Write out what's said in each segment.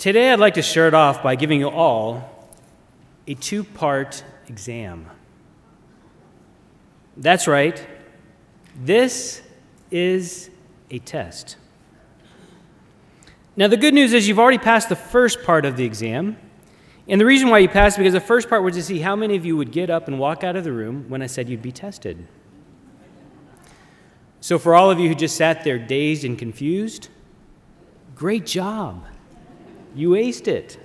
Today, I'd like to start off by giving you all a two part exam. That's right, this is a test. Now, the good news is you've already passed the first part of the exam. And the reason why you passed is because the first part was to see how many of you would get up and walk out of the room when I said you'd be tested. So, for all of you who just sat there dazed and confused, great job. You aced it.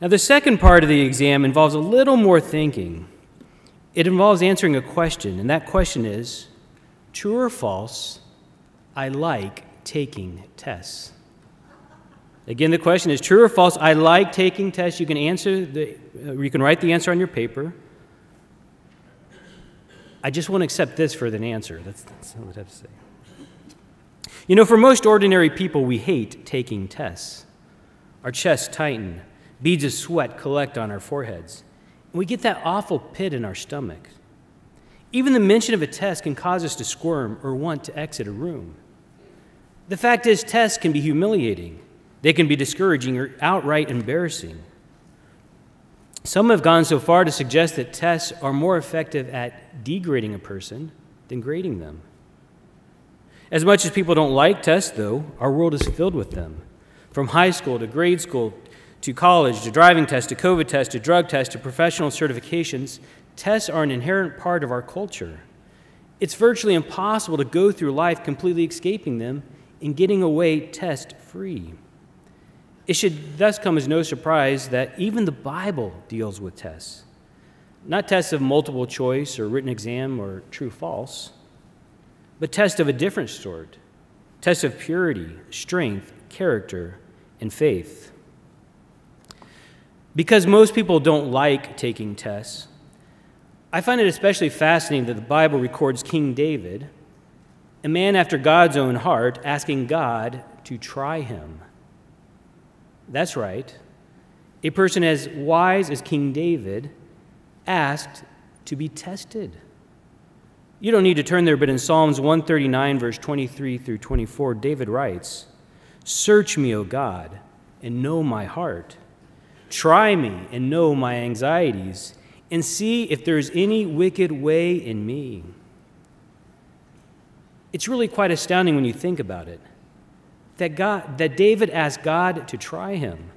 Now, the second part of the exam involves a little more thinking. It involves answering a question, and that question is true or false, I like taking tests. Again, the question is true or false, I like taking tests. You can answer the, uh, you can write the answer on your paper. I just won't accept this for an answer. That's, that's what I have to say. You know, for most ordinary people, we hate taking tests. Our chests tighten, beads of sweat collect on our foreheads, and we get that awful pit in our stomach. Even the mention of a test can cause us to squirm or want to exit a room. The fact is, tests can be humiliating, they can be discouraging or outright embarrassing. Some have gone so far to suggest that tests are more effective at degrading a person than grading them. As much as people don't like tests, though, our world is filled with them. From high school to grade school to college to driving tests to COVID tests to drug tests to professional certifications, tests are an inherent part of our culture. It's virtually impossible to go through life completely escaping them and getting away test free. It should thus come as no surprise that even the Bible deals with tests. Not tests of multiple choice or written exam or true false but tests of a different sort tests of purity, strength, character, and faith. Because most people don't like taking tests, I find it especially fascinating that the Bible records King David, a man after God's own heart, asking God to try him. That's right. A person as wise as King David asked to be tested. You don't need to turn there, but in Psalms 139, verse 23 through 24, David writes Search me, O God, and know my heart. Try me and know my anxieties, and see if there is any wicked way in me. It's really quite astounding when you think about it that, God, that David asked God to try him.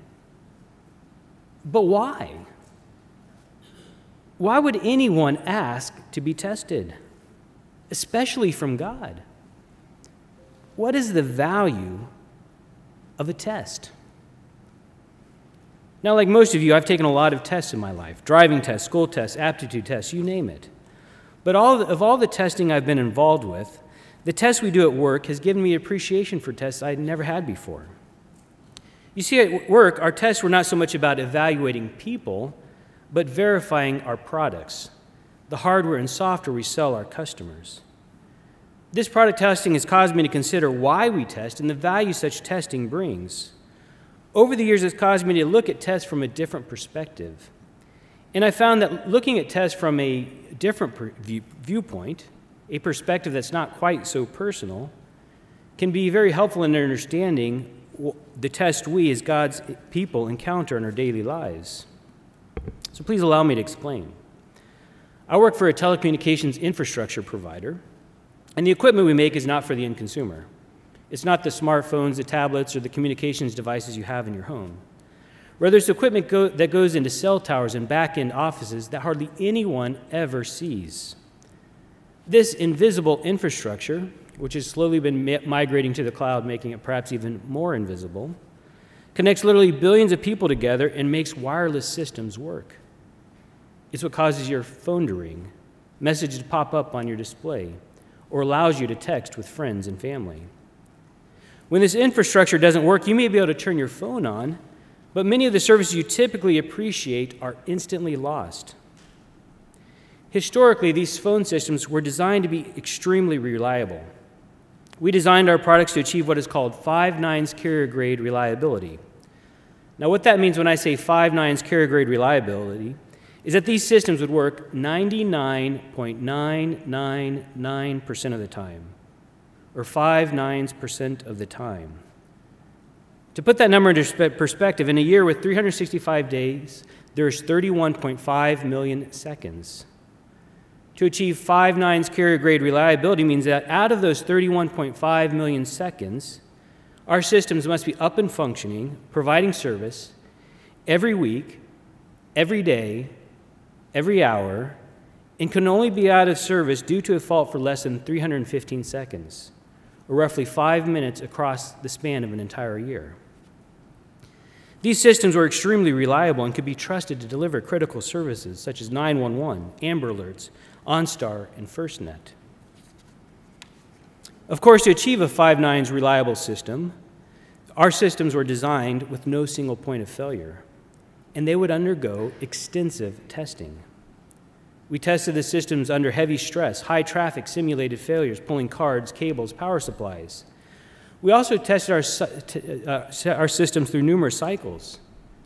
But why? Why would anyone ask to be tested? Especially from God. What is the value of a test? Now, like most of you, I've taken a lot of tests in my life driving tests, school tests, aptitude tests, you name it. But all of all the testing I've been involved with, the tests we do at work has given me appreciation for tests I'd never had before. You see, at work, our tests were not so much about evaluating people, but verifying our products the hardware and software we sell our customers. This product testing has caused me to consider why we test and the value such testing brings. Over the years, it's caused me to look at tests from a different perspective. And I found that looking at tests from a different view, viewpoint, a perspective that's not quite so personal, can be very helpful in understanding the test we as God's people encounter in our daily lives. So please allow me to explain. I work for a telecommunications infrastructure provider, and the equipment we make is not for the end consumer. It's not the smartphones, the tablets, or the communications devices you have in your home. Rather, it's equipment go- that goes into cell towers and back end offices that hardly anyone ever sees. This invisible infrastructure, which has slowly been mi- migrating to the cloud, making it perhaps even more invisible, connects literally billions of people together and makes wireless systems work. It's what causes your phone to ring, messages to pop up on your display, or allows you to text with friends and family. When this infrastructure doesn't work, you may be able to turn your phone on, but many of the services you typically appreciate are instantly lost. Historically, these phone systems were designed to be extremely reliable. We designed our products to achieve what is called five nines carrier grade reliability. Now, what that means when I say five nines carrier grade reliability is that these systems would work 99.999% of the time, or 5 nines percent of the time. To put that number into perspective, in a year with 365 days, there's 31.5 million seconds. To achieve five nines carrier grade reliability means that out of those 31.5 million seconds, our systems must be up and functioning, providing service every week, every day, every hour, and can only be out of service due to a fault for less than 315 seconds, or roughly five minutes across the span of an entire year. These systems were extremely reliable and could be trusted to deliver critical services such as 911, Amber Alerts, OnStar, and FirstNet. Of course, to achieve a five nines reliable system, our systems were designed with no single point of failure, and they would undergo extensive testing. We tested the systems under heavy stress, high traffic, simulated failures, pulling cards, cables, power supplies. We also tested our, uh, our systems through numerous cycles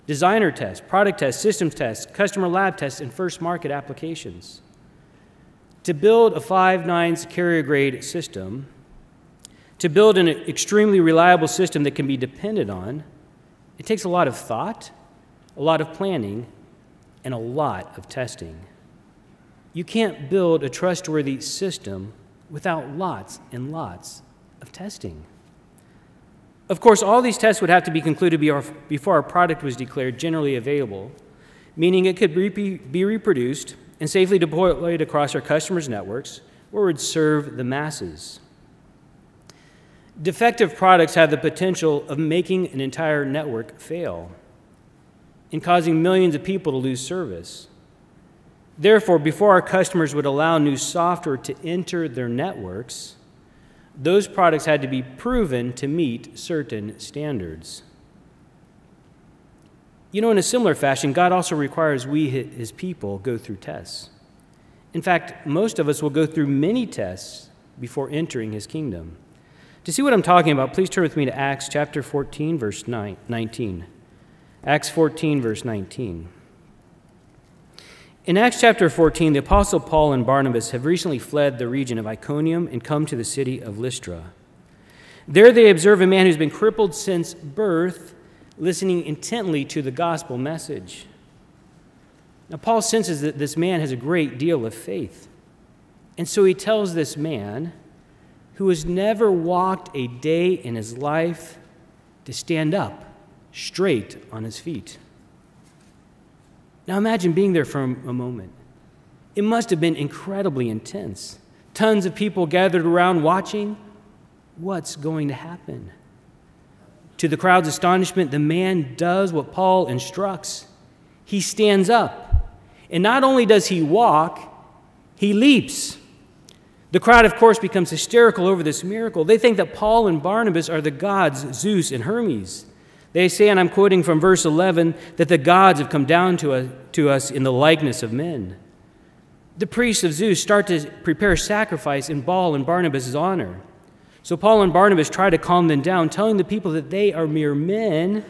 designer tests, product tests, systems tests, customer lab tests, and first market applications. To build a five nines carrier grade system, to build an extremely reliable system that can be depended on, it takes a lot of thought, a lot of planning, and a lot of testing. You can't build a trustworthy system without lots and lots of testing. Of course, all these tests would have to be concluded before our product was declared generally available, meaning it could be reproduced and safely deployed across our customers' networks where it would serve the masses. Defective products have the potential of making an entire network fail and causing millions of people to lose service. Therefore, before our customers would allow new software to enter their networks, those products had to be proven to meet certain standards. You know, in a similar fashion, God also requires we, his people, go through tests. In fact, most of us will go through many tests before entering his kingdom. To see what I'm talking about, please turn with me to Acts chapter 14, verse 19. Acts 14, verse 19. In Acts chapter 14, the Apostle Paul and Barnabas have recently fled the region of Iconium and come to the city of Lystra. There they observe a man who's been crippled since birth listening intently to the gospel message. Now, Paul senses that this man has a great deal of faith. And so he tells this man, who has never walked a day in his life, to stand up straight on his feet. Now imagine being there for a moment. It must have been incredibly intense. Tons of people gathered around watching. What's going to happen? To the crowd's astonishment, the man does what Paul instructs. He stands up. And not only does he walk, he leaps. The crowd, of course, becomes hysterical over this miracle. They think that Paul and Barnabas are the gods Zeus and Hermes. They say, and I'm quoting from verse 11, that the gods have come down to us, to us in the likeness of men. The priests of Zeus start to prepare sacrifice in Paul and Barnabas' honor. So Paul and Barnabas try to calm them down, telling the people that they are mere men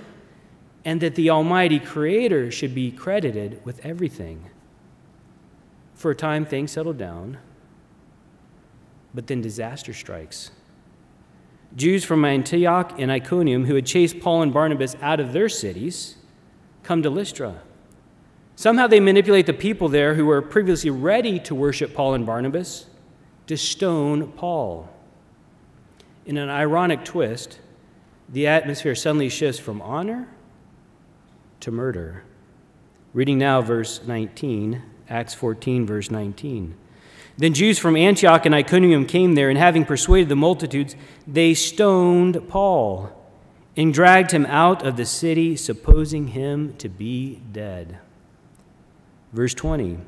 and that the Almighty Creator should be credited with everything. For a time, things settle down, but then disaster strikes. Jews from Antioch and Iconium who had chased Paul and Barnabas out of their cities come to Lystra. Somehow they manipulate the people there who were previously ready to worship Paul and Barnabas to stone Paul. In an ironic twist, the atmosphere suddenly shifts from honor to murder. Reading now verse 19, Acts 14, verse 19. Then Jews from Antioch and Iconium came there, and having persuaded the multitudes, they stoned Paul and dragged him out of the city, supposing him to be dead. Verse 20.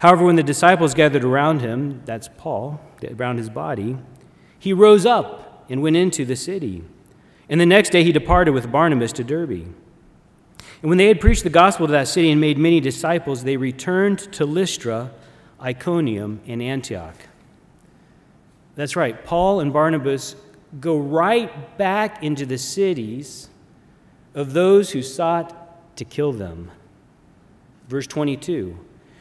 However, when the disciples gathered around him, that's Paul, around his body, he rose up and went into the city. And the next day he departed with Barnabas to Derbe. And when they had preached the gospel to that city and made many disciples, they returned to Lystra Iconium, and Antioch. That's right, Paul and Barnabas go right back into the cities of those who sought to kill them. Verse 22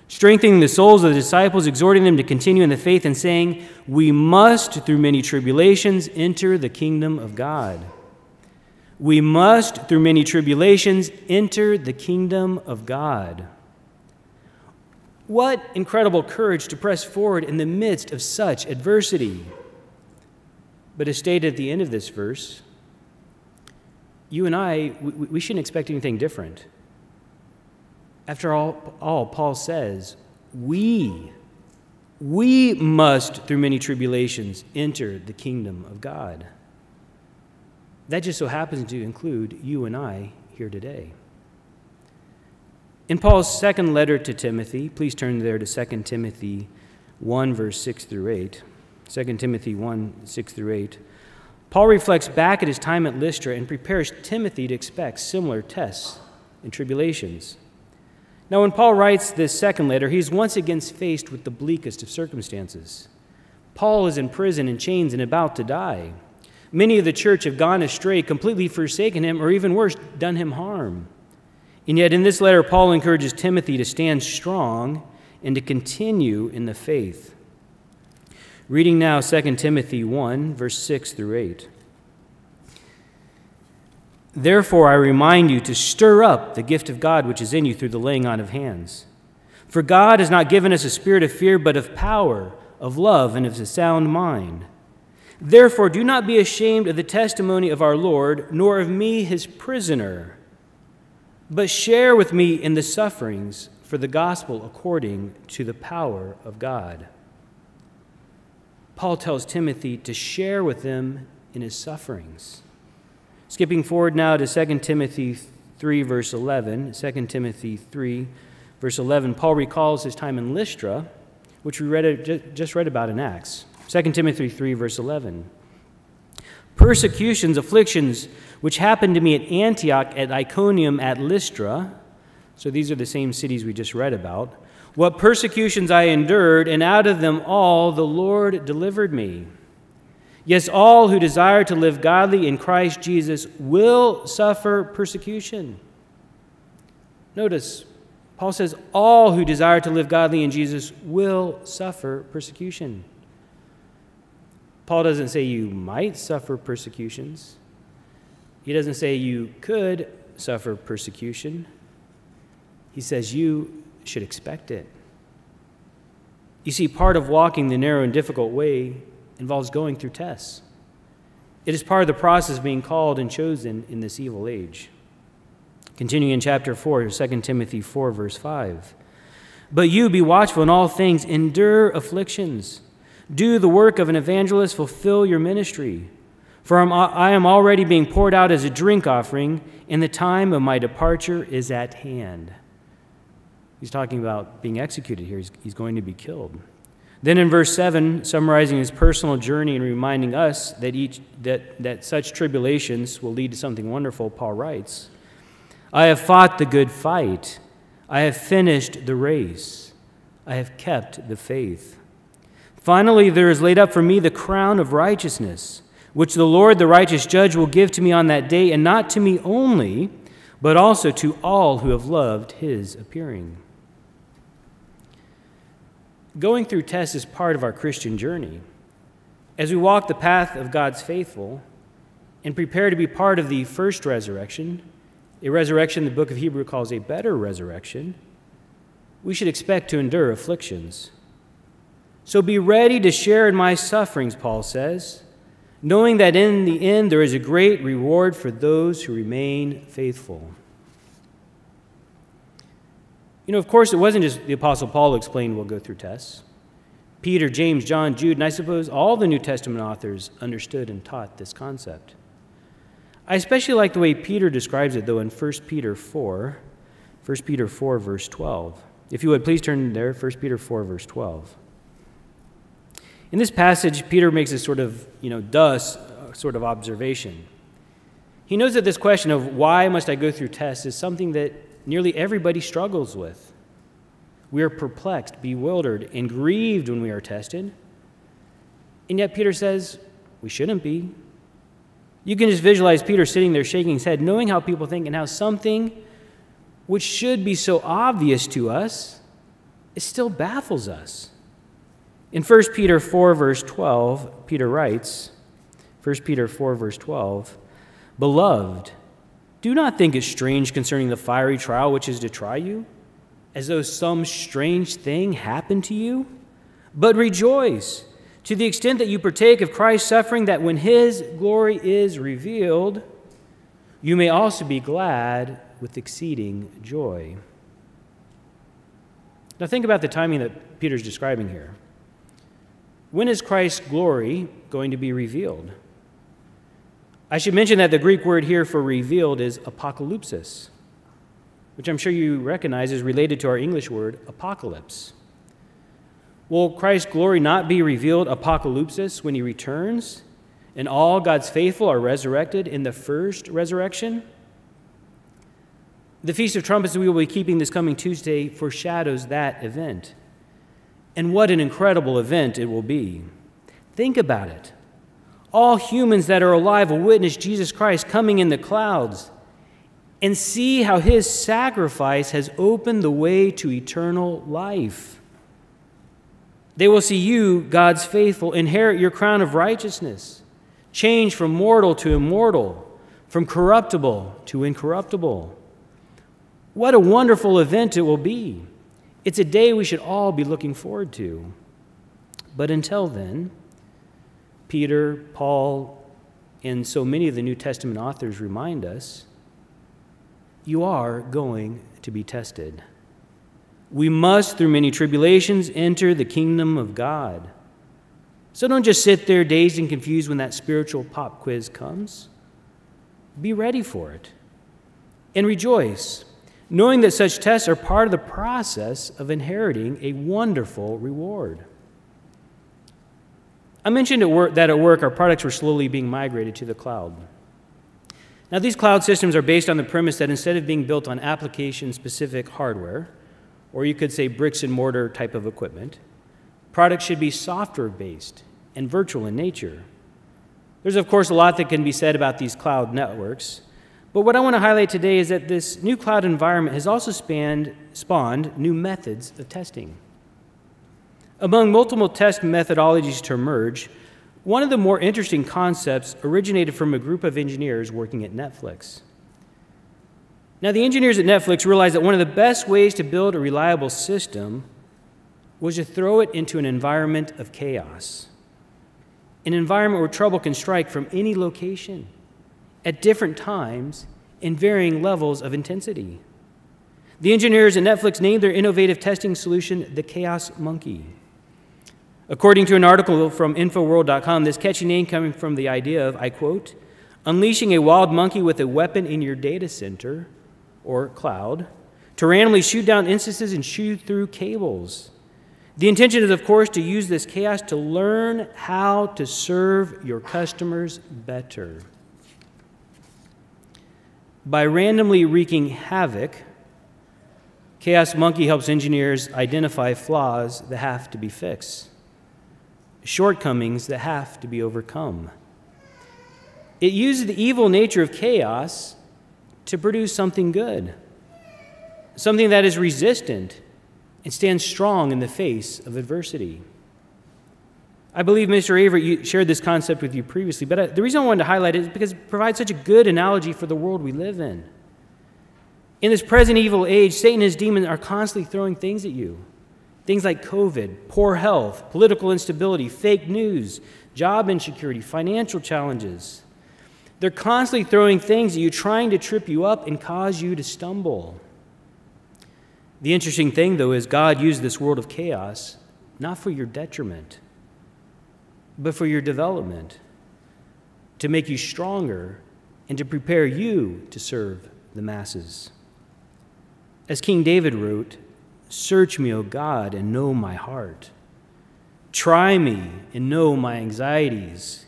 strengthening the souls of the disciples, exhorting them to continue in the faith, and saying, We must, through many tribulations, enter the kingdom of God. We must, through many tribulations, enter the kingdom of God. What incredible courage to press forward in the midst of such adversity. But as stated at the end of this verse, you and I, we, we shouldn't expect anything different. After all, all, Paul says, we, we must, through many tribulations, enter the kingdom of God. That just so happens to include you and I here today. In Paul's second letter to Timothy, please turn there to 2 Timothy 1, verse 6 through 8. 2 Timothy 1, 6 through 8. Paul reflects back at his time at Lystra and prepares Timothy to expect similar tests and tribulations. Now, when Paul writes this second letter, he's once again faced with the bleakest of circumstances. Paul is in prison in chains and about to die. Many of the church have gone astray, completely forsaken him, or even worse, done him harm. And yet, in this letter, Paul encourages Timothy to stand strong and to continue in the faith. Reading now 2 Timothy 1, verse 6 through 8. Therefore, I remind you to stir up the gift of God which is in you through the laying on of hands. For God has not given us a spirit of fear, but of power, of love, and of a sound mind. Therefore, do not be ashamed of the testimony of our Lord, nor of me, his prisoner, but share with me in the sufferings for the gospel according to the power of God. Paul tells Timothy to share with them in his sufferings. Skipping forward now to 2 Timothy 3, verse 11. 2 Timothy 3, verse 11, Paul recalls his time in Lystra, which we read, uh, just read about in Acts. 2 Timothy 3, verse 11. Persecutions, afflictions, which happened to me at Antioch, at Iconium, at Lystra. So these are the same cities we just read about what persecutions I endured, and out of them all the Lord delivered me. Yes, all who desire to live godly in Christ Jesus will suffer persecution. Notice, Paul says, all who desire to live godly in Jesus will suffer persecution. Paul doesn't say you might suffer persecutions. He doesn't say you could suffer persecution. He says you should expect it. You see, part of walking the narrow and difficult way involves going through tests. It is part of the process of being called and chosen in this evil age. Continuing in chapter 4, 2 Timothy 4, verse 5. But you be watchful in all things, endure afflictions, do the work of an evangelist, fulfill your ministry. For I am already being poured out as a drink offering, and the time of my departure is at hand. He's talking about being executed here. He's, he's going to be killed. Then in verse 7, summarizing his personal journey and reminding us that, each, that, that such tribulations will lead to something wonderful, Paul writes I have fought the good fight. I have finished the race. I have kept the faith. Finally, there is laid up for me the crown of righteousness, which the Lord, the righteous judge, will give to me on that day, and not to me only, but also to all who have loved his appearing. Going through tests is part of our Christian journey. As we walk the path of God's faithful and prepare to be part of the first resurrection, a resurrection the book of Hebrew calls a better resurrection, we should expect to endure afflictions. So be ready to share in my sufferings, Paul says, knowing that in the end there is a great reward for those who remain faithful. You know, of course, it wasn't just the Apostle Paul who explained we'll go through tests. Peter, James, John, Jude, and I suppose all the New Testament authors understood and taught this concept. I especially like the way Peter describes it, though, in 1 Peter 4, 1 Peter 4, verse 12. If you would, please turn there, 1 Peter 4, verse 12. In this passage, Peter makes a sort of, you know, dust sort of observation. He knows that this question of why must I go through tests is something that nearly everybody struggles with. We are perplexed, bewildered, and grieved when we are tested. And yet, Peter says we shouldn't be. You can just visualize Peter sitting there shaking his head, knowing how people think and how something which should be so obvious to us, it still baffles us. In 1 Peter 4, verse 12, Peter writes, 1 Peter 4, verse 12, Beloved, do not think it strange concerning the fiery trial which is to try you, as though some strange thing happened to you, but rejoice to the extent that you partake of Christ's suffering, that when his glory is revealed, you may also be glad with exceeding joy. Now, think about the timing that Peter's describing here. When is Christ's glory going to be revealed? I should mention that the Greek word here for revealed is apocalypsis, which I'm sure you recognize is related to our English word apocalypse. Will Christ's glory not be revealed apocalypsis when he returns and all God's faithful are resurrected in the first resurrection? The Feast of Trumpets we will be keeping this coming Tuesday foreshadows that event. And what an incredible event it will be. Think about it. All humans that are alive will witness Jesus Christ coming in the clouds and see how his sacrifice has opened the way to eternal life. They will see you, God's faithful, inherit your crown of righteousness, change from mortal to immortal, from corruptible to incorruptible. What a wonderful event it will be. It's a day we should all be looking forward to. But until then, Peter, Paul, and so many of the New Testament authors remind us you are going to be tested. We must, through many tribulations, enter the kingdom of God. So don't just sit there dazed and confused when that spiritual pop quiz comes. Be ready for it and rejoice knowing that such tests are part of the process of inheriting a wonderful reward. I mentioned at work, that at work our products were slowly being migrated to the cloud. Now, these cloud systems are based on the premise that instead of being built on application specific hardware, or you could say bricks and mortar type of equipment, products should be software based and virtual in nature. There's, of course, a lot that can be said about these cloud networks, but what I want to highlight today is that this new cloud environment has also spanned, spawned new methods of testing. Among multiple test methodologies to emerge, one of the more interesting concepts originated from a group of engineers working at Netflix. Now, the engineers at Netflix realized that one of the best ways to build a reliable system was to throw it into an environment of chaos, an environment where trouble can strike from any location at different times in varying levels of intensity. The engineers at Netflix named their innovative testing solution the Chaos Monkey. According to an article from Infoworld.com, this catchy name coming from the idea of, I quote, unleashing a wild monkey with a weapon in your data center or cloud to randomly shoot down instances and shoot through cables. The intention is, of course, to use this chaos to learn how to serve your customers better. By randomly wreaking havoc, Chaos Monkey helps engineers identify flaws that have to be fixed, shortcomings that have to be overcome. It uses the evil nature of chaos to produce something good, something that is resistant and stands strong in the face of adversity. I believe Mr. Avery shared this concept with you previously, but uh, the reason I wanted to highlight it is because it provides such a good analogy for the world we live in. In this present evil age, Satan and his demons are constantly throwing things at you. Things like COVID, poor health, political instability, fake news, job insecurity, financial challenges. They're constantly throwing things at you, trying to trip you up and cause you to stumble. The interesting thing, though, is God used this world of chaos not for your detriment but for your development, to make you stronger, and to prepare you to serve the masses. As King David wrote, Search me, O God, and know my heart. Try me and know my anxieties,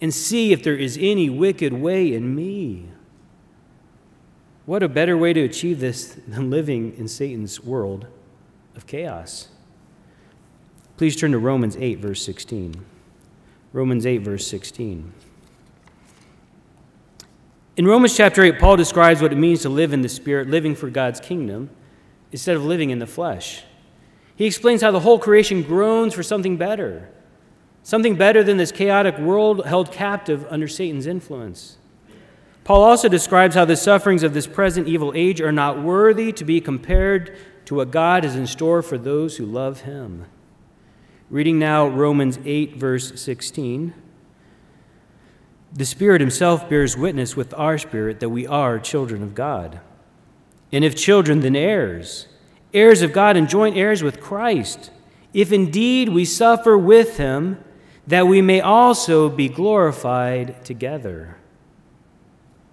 and see if there is any wicked way in me. What a better way to achieve this than living in Satan's world of chaos. Please turn to Romans 8, verse 16. Romans 8, verse 16. In Romans chapter 8, Paul describes what it means to live in the Spirit, living for God's kingdom, instead of living in the flesh. He explains how the whole creation groans for something better, something better than this chaotic world held captive under Satan's influence. Paul also describes how the sufferings of this present evil age are not worthy to be compared to what God is in store for those who love him. Reading now Romans 8, verse 16. The Spirit Himself bears witness with our spirit that we are children of God. And if children, then heirs, heirs of God and joint heirs with Christ, if indeed we suffer with Him, that we may also be glorified together.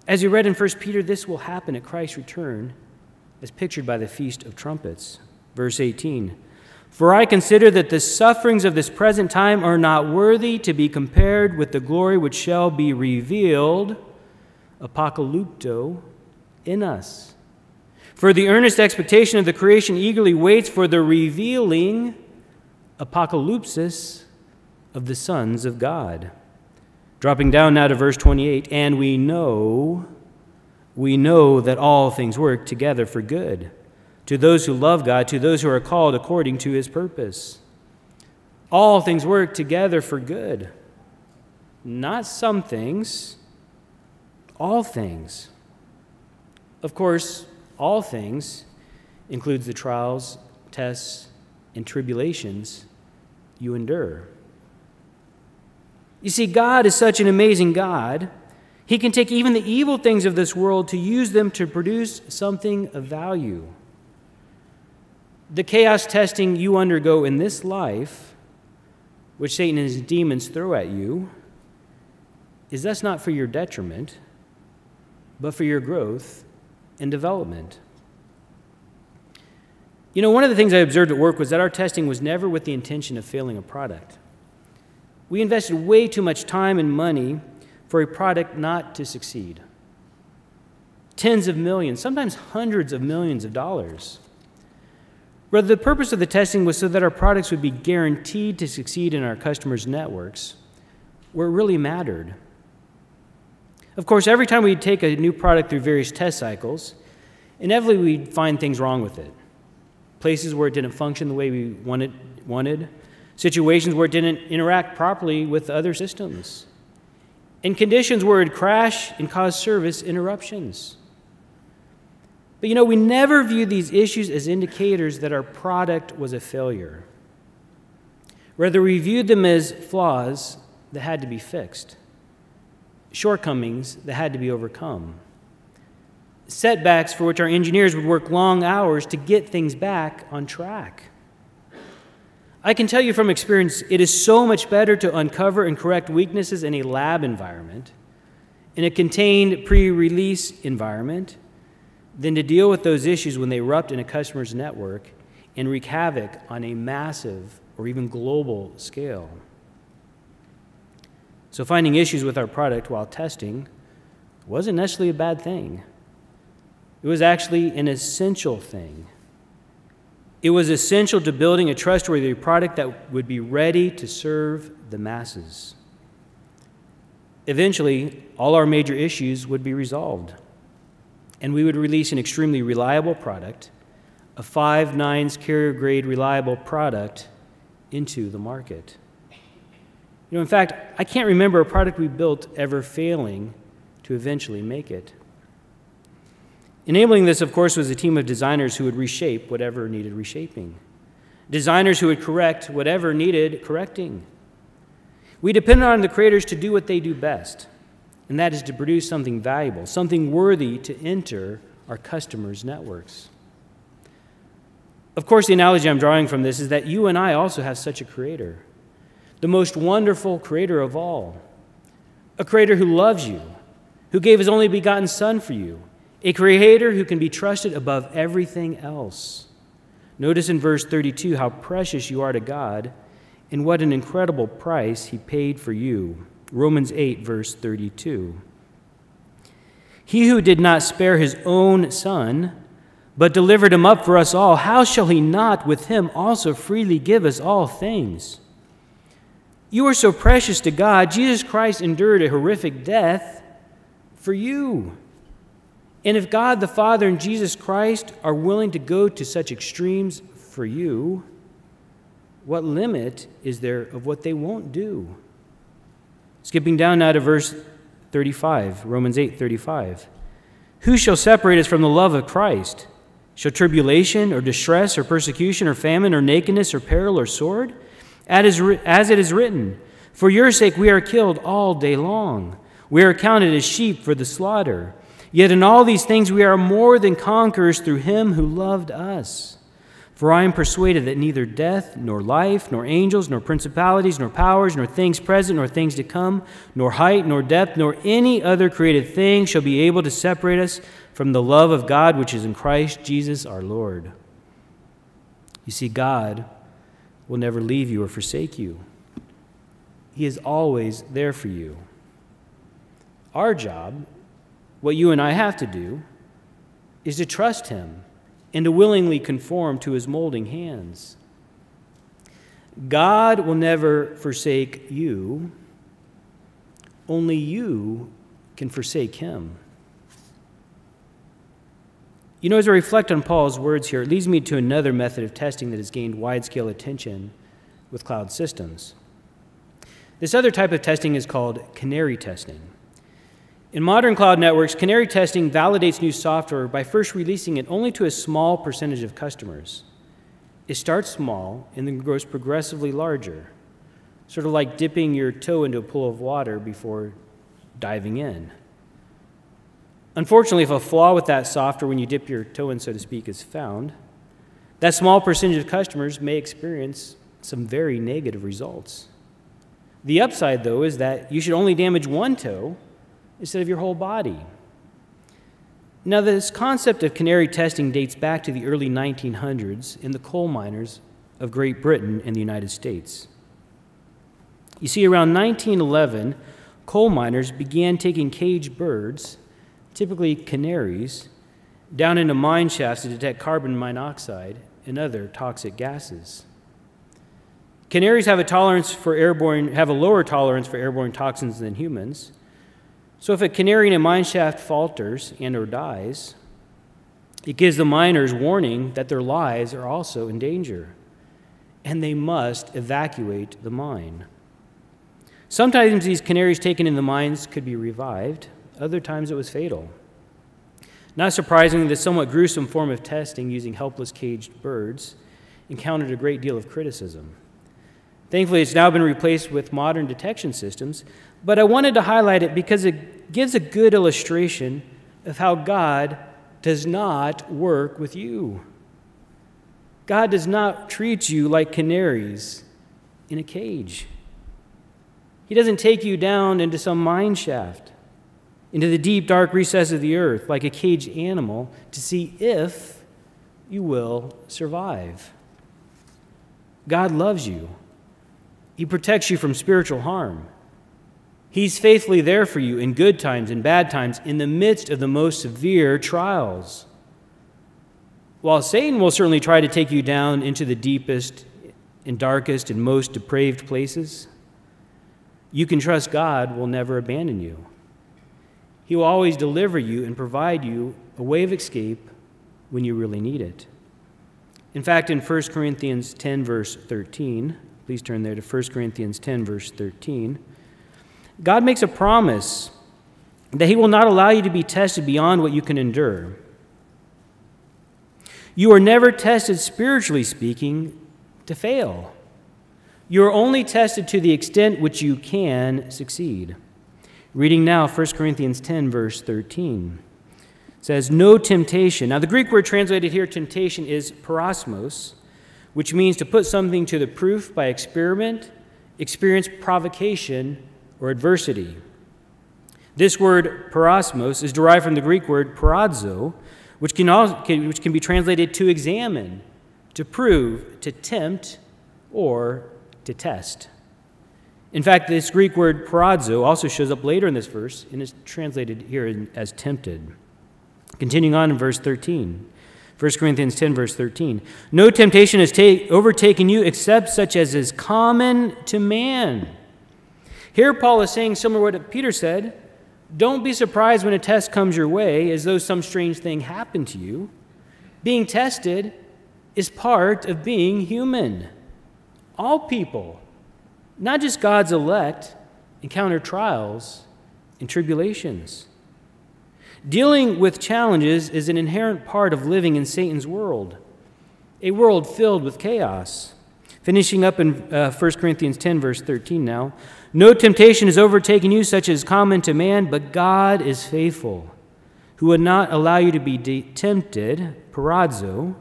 As we read in 1 Peter, this will happen at Christ's return, as pictured by the Feast of Trumpets. Verse 18 For I consider that the sufferings of this present time are not worthy to be compared with the glory which shall be revealed, apocalypto, in us. For the earnest expectation of the creation eagerly waits for the revealing, apocalypsis, of the sons of God. Dropping down now to verse 28, and we know, we know that all things work together for good to those who love God, to those who are called according to his purpose. All things work together for good. Not some things, all things. Of course, all things includes the trials, tests, and tribulations you endure. You see, God is such an amazing God. He can take even the evil things of this world to use them to produce something of value. The chaos testing you undergo in this life, which Satan and his demons throw at you, is thus not for your detriment, but for your growth and development. You know, one of the things I observed at work was that our testing was never with the intention of failing a product. We invested way too much time and money for a product not to succeed. Tens of millions, sometimes hundreds of millions of dollars. Rather, the purpose of the testing was so that our products would be guaranteed to succeed in our customers' networks, where it really mattered. Of course, every time we'd take a new product through various test cycles, inevitably we'd find things wrong with it. Places where it didn't function the way we wanted, wanted situations where it didn't interact properly with other systems, and conditions where it crashed and caused service interruptions. But you know, we never view these issues as indicators that our product was a failure. Rather, we viewed them as flaws that had to be fixed, shortcomings that had to be overcome, setbacks for which our engineers would work long hours to get things back on track. I can tell you from experience, it is so much better to uncover and correct weaknesses in a lab environment, in a contained pre release environment, than to deal with those issues when they erupt in a customer's network and wreak havoc on a massive or even global scale. So, finding issues with our product while testing wasn't necessarily a bad thing, it was actually an essential thing. It was essential to building a trustworthy product that would be ready to serve the masses. Eventually, all our major issues would be resolved, and we would release an extremely reliable product, a five nines carrier grade reliable product, into the market. You know, in fact, I can't remember a product we built ever failing to eventually make it. Enabling this, of course, was a team of designers who would reshape whatever needed reshaping, designers who would correct whatever needed correcting. We depended on the creators to do what they do best, and that is to produce something valuable, something worthy to enter our customers' networks. Of course, the analogy I'm drawing from this is that you and I also have such a creator, the most wonderful creator of all, a creator who loves you, who gave his only begotten Son for you a creator who can be trusted above everything else. Notice in verse 32 how precious you are to God and what an incredible price he paid for you. Romans 8, verse 32. He who did not spare his own son, but delivered him up for us all, how shall he not with him also freely give us all things? You are so precious to God, Jesus Christ endured a horrific death for you. And if God the Father and Jesus Christ are willing to go to such extremes for you, what limit is there of what they won't do? Skipping down now to verse 35, Romans 8 35. Who shall separate us from the love of Christ? Shall tribulation or distress or persecution or famine or nakedness or peril or sword? As it is written, For your sake we are killed all day long. We are counted as sheep for the slaughter. Yet in all these things we are more than conquerors through him who loved us. For I am persuaded that neither death, nor life, nor angels, nor principalities, nor powers, nor things present, nor things to come, nor height, nor depth, nor any other created thing shall be able to separate us from the love of God which is in Christ Jesus our Lord. You see, God will never leave you or forsake you, He is always there for you. Our job, what you and I have to do, is to trust Him and to willingly conform to his molding hands. God will never forsake you, only you can forsake him. You know, as I reflect on Paul's words here, it leads me to another method of testing that has gained wide scale attention with cloud systems. This other type of testing is called canary testing. In modern cloud networks, canary testing validates new software by first releasing it only to a small percentage of customers. It starts small and then grows progressively larger, sort of like dipping your toe into a pool of water before diving in. Unfortunately, if a flaw with that software when you dip your toe in, so to speak, is found, that small percentage of customers may experience some very negative results. The upside, though, is that you should only damage one toe instead of your whole body. Now, this concept of canary testing dates back to the early 1900s in the coal miners of Great Britain and the United States. You see, around 1911, coal miners began taking caged birds, typically canaries, down into mine shafts to detect carbon monoxide and other toxic gases. Canaries have a tolerance for airborne have a lower tolerance for airborne toxins than humans, so if a canary in a mine shaft falters and or dies, it gives the miners warning that their lives are also in danger and they must evacuate the mine. Sometimes these canaries taken in the mines could be revived, other times it was fatal. Not surprisingly, this somewhat gruesome form of testing using helpless caged birds encountered a great deal of criticism. Thankfully, it's now been replaced with modern detection systems, but I wanted to highlight it because it gives a good illustration of how God does not work with you. God does not treat you like canaries in a cage. He doesn't take you down into some mine shaft, into the deep, dark recesses of the earth like a caged animal to see if you will survive. God loves you. He protects you from spiritual harm. He's faithfully there for you in good times and bad times, in the midst of the most severe trials. While Satan will certainly try to take you down into the deepest and darkest and most depraved places, you can trust God will never abandon you. He will always deliver you and provide you a way of escape when you really need it. In fact, in 1 Corinthians 10, verse 13, Please turn there to 1 Corinthians 10, verse 13. God makes a promise that He will not allow you to be tested beyond what you can endure. You are never tested, spiritually speaking, to fail. You are only tested to the extent which you can succeed. Reading now 1 Corinthians 10, verse 13 says, No temptation. Now, the Greek word translated here, temptation, is peirasmos, which means to put something to the proof by experiment, experience provocation, or adversity. This word peirasmos is derived from the Greek word peirazo, which can, also, which can be translated to examine, to prove, to tempt, or to test. In fact, this Greek word peirazo also shows up later in this verse and is translated here as tempted. Continuing on in verse 13. 1 Corinthians 10, verse 13. No temptation has take, overtaken you except such as is common to man. Here, Paul is saying similar to what Peter said don't be surprised when a test comes your way as though some strange thing happened to you. Being tested is part of being human. All people, not just God's elect, encounter trials and tribulations. Dealing with challenges is an inherent part of living in Satan's world, a world filled with chaos. Finishing up in uh, 1 Corinthians 10, verse 13 now. No temptation has overtaken you such as is common to man, but God is faithful, who would not allow you to be de- tempted, peirazo,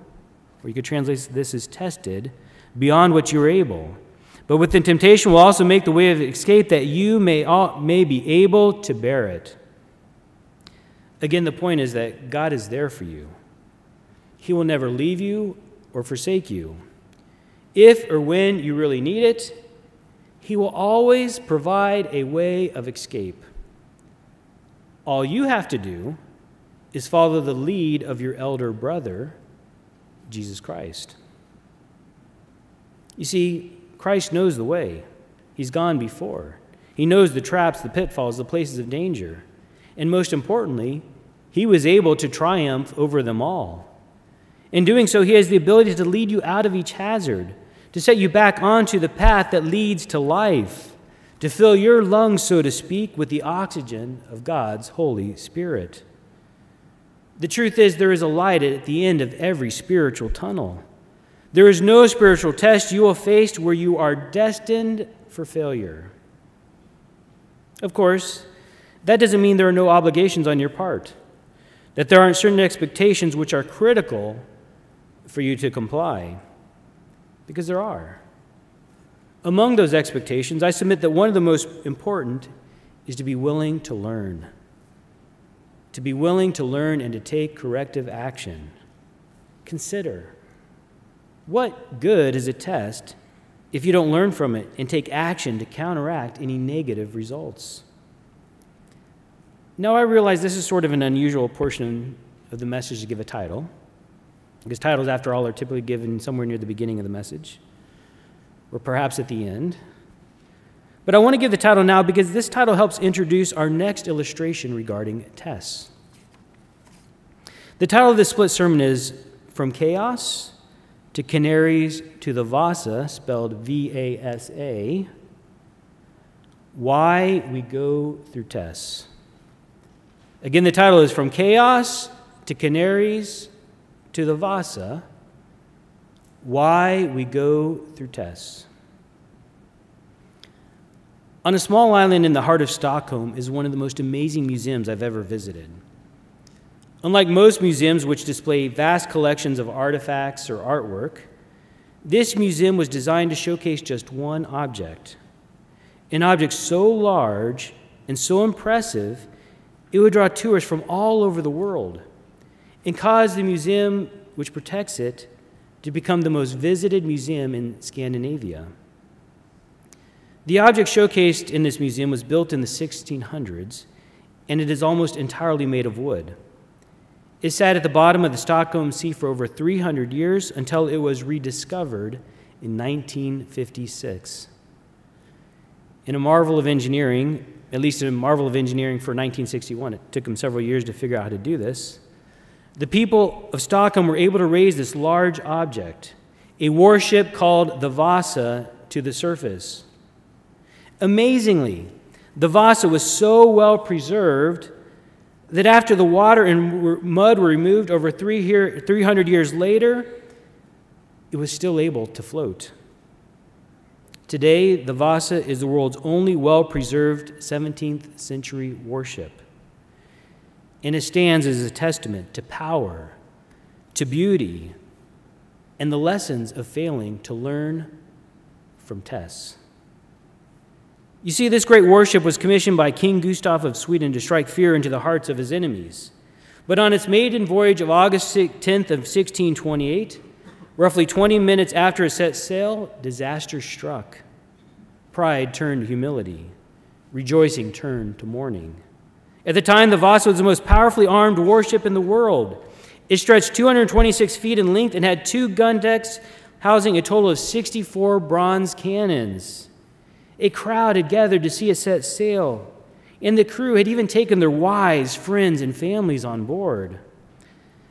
or you could translate this as tested, beyond what you are able. But with the temptation will also make the way of escape that you may, all, may be able to bear it. Again, the point is that God is there for you. He will never leave you or forsake you. If or when you really need it, He will always provide a way of escape. All you have to do is follow the lead of your elder brother, Jesus Christ. You see, Christ knows the way, He's gone before. He knows the traps, the pitfalls, the places of danger. And most importantly, he was able to triumph over them all. In doing so, he has the ability to lead you out of each hazard, to set you back onto the path that leads to life, to fill your lungs, so to speak, with the oxygen of God's Holy Spirit. The truth is, there is a light at the end of every spiritual tunnel. There is no spiritual test you will face where you are destined for failure. Of course, that doesn't mean there are no obligations on your part, that there aren't certain expectations which are critical for you to comply, because there are. Among those expectations, I submit that one of the most important is to be willing to learn. To be willing to learn and to take corrective action. Consider what good is a test if you don't learn from it and take action to counteract any negative results? Now, I realize this is sort of an unusual portion of the message to give a title, because titles, after all, are typically given somewhere near the beginning of the message, or perhaps at the end. But I want to give the title now because this title helps introduce our next illustration regarding tests. The title of this split sermon is From Chaos to Canaries to the Vasa, spelled V A S A, Why We Go Through Tests. Again, the title is From Chaos to Canaries to the Vasa Why We Go Through Tests. On a small island in the heart of Stockholm is one of the most amazing museums I've ever visited. Unlike most museums which display vast collections of artifacts or artwork, this museum was designed to showcase just one object. An object so large and so impressive it would draw tourists from all over the world and cause the museum which protects it to become the most visited museum in Scandinavia. The object showcased in this museum was built in the 1600s, and it is almost entirely made of wood. It sat at the bottom of the Stockholm Sea for over 300 years until it was rediscovered in 1956. In a marvel of engineering, at least a marvel of engineering for 1961. It took them several years to figure out how to do this. The people of Stockholm were able to raise this large object, a warship called the Vasa, to the surface. Amazingly, the Vasa was so well preserved that after the water and mud were removed over 300 years later, it was still able to float. Today, the Vasa is the world's only well preserved 17th century warship. And it stands as a testament to power, to beauty, and the lessons of failing to learn from tests. You see, this great warship was commissioned by King Gustav of Sweden to strike fear into the hearts of his enemies. But on its maiden voyage of August 10th of 1628, Roughly 20 minutes after it set sail, disaster struck. Pride turned to humility. Rejoicing turned to mourning. At the time, the Vasa was the most powerfully armed warship in the world. It stretched 226 feet in length and had two gun decks housing a total of 64 bronze cannons. A crowd had gathered to see it set sail, and the crew had even taken their wives, friends, and families on board.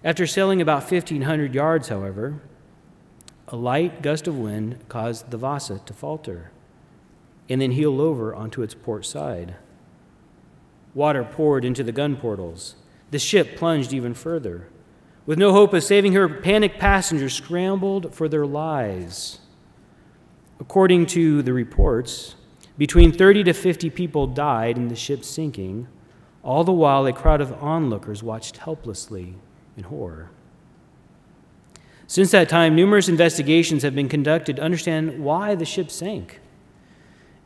After sailing about 1,500 yards, however, a light gust of wind caused the Vasa to falter and then heel over onto its port side. water poured into the gun portals. The ship plunged even further. With no hope of saving her, panicked passengers scrambled for their lives. According to the reports, between 30 to 50 people died in the ship's sinking, all the while a crowd of onlookers watched helplessly in horror. Since that time, numerous investigations have been conducted to understand why the ship sank.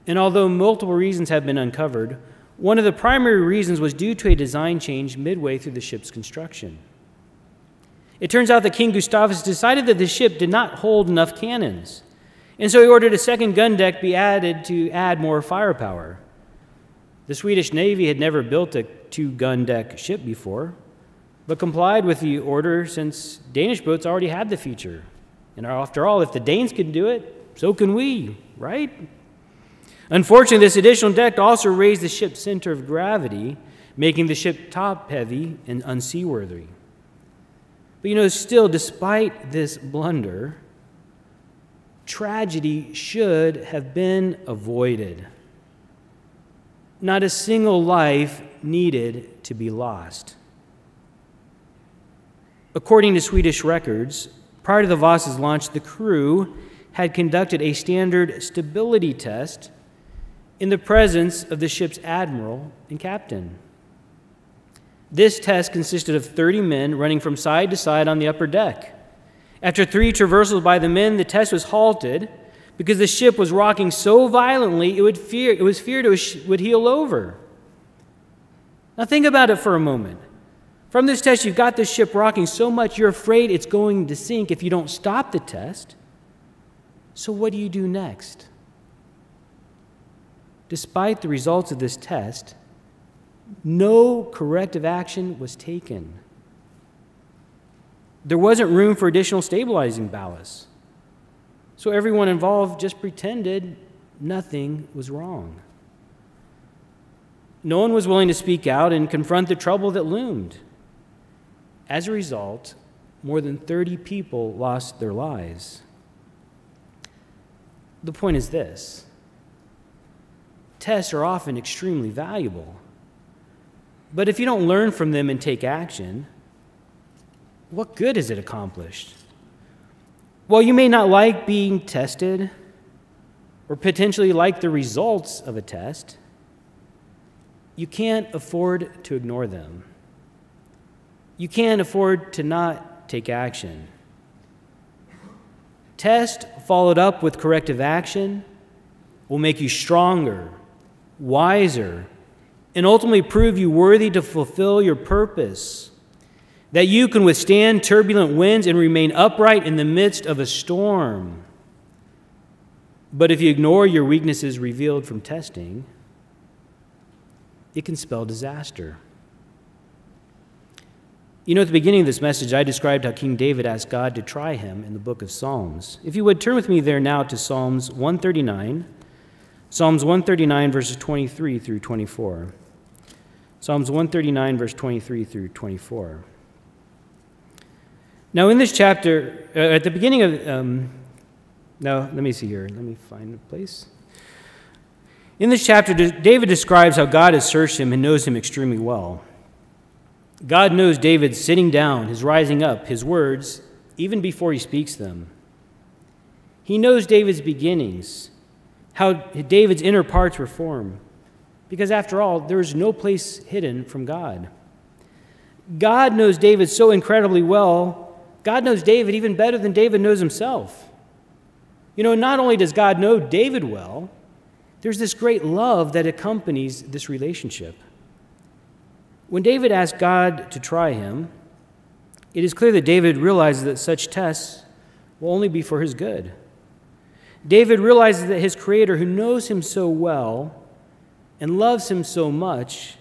And although multiple reasons have been uncovered, one of the primary reasons was due to a design change midway through the ship's construction. It turns out that King Gustavus decided that the ship did not hold enough cannons, and so he ordered a second gun deck be added to add more firepower. The Swedish Navy had never built a two gun deck ship before, but complied with the order since Danish boats already had the feature. And after all, if the Danes can do it, so can we, right? Unfortunately, this additional deck also raised the ship's center of gravity, making the ship top heavy and unseaworthy. But you know, still, despite this blunder, tragedy should have been avoided. Not a single life needed to be lost. According to Swedish records, prior to the Vasa's launch, the crew had conducted a standard stability test in the presence of the ship's admiral and captain. This test consisted of 30 men running from side to side on the upper deck. After three traversals by the men, the test was halted because the ship was rocking so violently it, would fear, it was feared it would heel over. Now, think about it for a moment. From this test, you've got this ship rocking so much you're afraid it's going to sink if you don't stop the test. So, what do you do next? Despite the results of this test, no corrective action was taken. There wasn't room for additional stabilizing ballast. So everyone involved just pretended nothing was wrong. No one was willing to speak out and confront the trouble that loomed. As a result, more than 30 people lost their lives. The point is this tests are often extremely valuable. But if you don't learn from them and take action, what good is it accomplished? While you may not like being tested or potentially like the results of a test, you can't afford to ignore them. You can't afford to not take action. Test followed up with corrective action will make you stronger wiser, and ultimately prove you worthy to fulfill your purpose. That you can withstand turbulent winds and remain upright in the midst of a storm. But if you ignore your weaknesses revealed from testing, it can spell disaster. You know, at the beginning of this message, I described how King David asked God to try him in the book of Psalms. If you would turn with me there now to Psalms 139. Psalms 139, verses 23 through 24. Psalms 139, verse 23 through 24. Now, in this chapter, uh, at the beginning of, um, no, let me see here. Let me find a place. In this chapter, David describes how God has searched him and knows him extremely well. God knows David's sitting down, his rising up, his words, even before he speaks them. He knows David's beginnings how David's inner parts were formed. Because after all, there is no place hidden from God. God knows David so incredibly well. God knows David even better than David knows himself. You know, not only does God know David well, there's this great love that accompanies this relationship. When David asked God to try him, it is clear that David realizes that such tests will only be for his good. David realizes that his Creator, who knows him so well and loves him so much,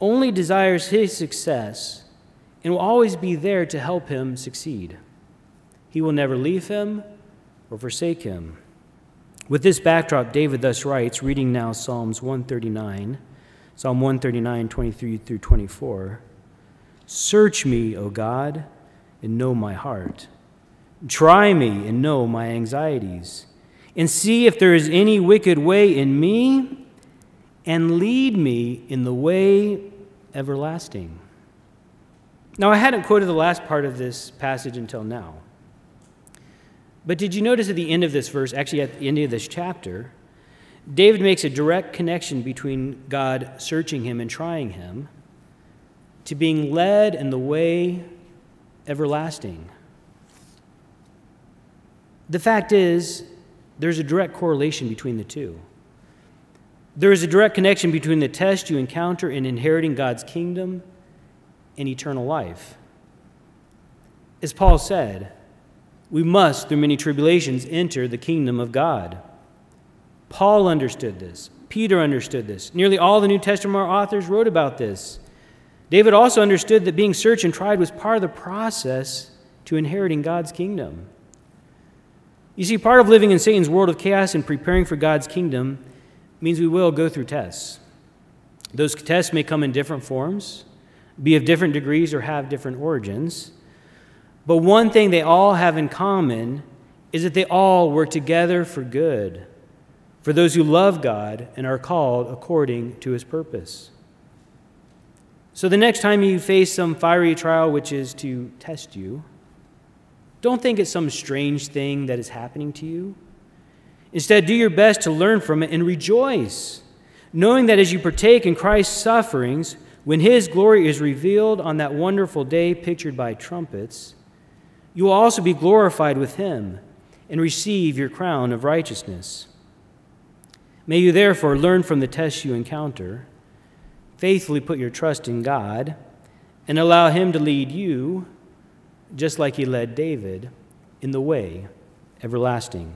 only desires his success and will always be there to help him succeed. He will never leave him or forsake him. With this backdrop, David thus writes, reading now Psalms 139, Psalm 139, 23 through 24 Search me, O God, and know my heart. Try me and know my anxieties and see if there is any wicked way in me, and lead me in the way everlasting. Now, I hadn't quoted the last part of this passage until now. But did you notice at the end of this verse, actually at the end of this chapter, David makes a direct connection between God searching him and trying him to being led in the way everlasting. The fact is, there's a direct correlation between the two. There is a direct connection between the test you encounter in inheriting God's kingdom and eternal life. As Paul said, we must, through many tribulations, enter the kingdom of God. Paul understood this. Peter understood this. Nearly all the New Testament authors wrote about this. David also understood that being searched and tried was part of the process to inheriting God's kingdom. You see, part of living in Satan's world of chaos and preparing for God's kingdom means we will go through tests. Those tests may come in different forms, be of different degrees, or have different origins. But one thing they all have in common is that they all work together for good, for those who love God and are called according to his purpose. So the next time you face some fiery trial which is to test you, don't think it's some strange thing that is happening to you. Instead, do your best to learn from it and rejoice, knowing that as you partake in Christ's sufferings, when his glory is revealed on that wonderful day pictured by trumpets, you will also be glorified with him and receive your crown of righteousness. May you therefore learn from the tests you encounter, faithfully put your trust in God, and allow him to lead you, just like he led David, in the way everlasting.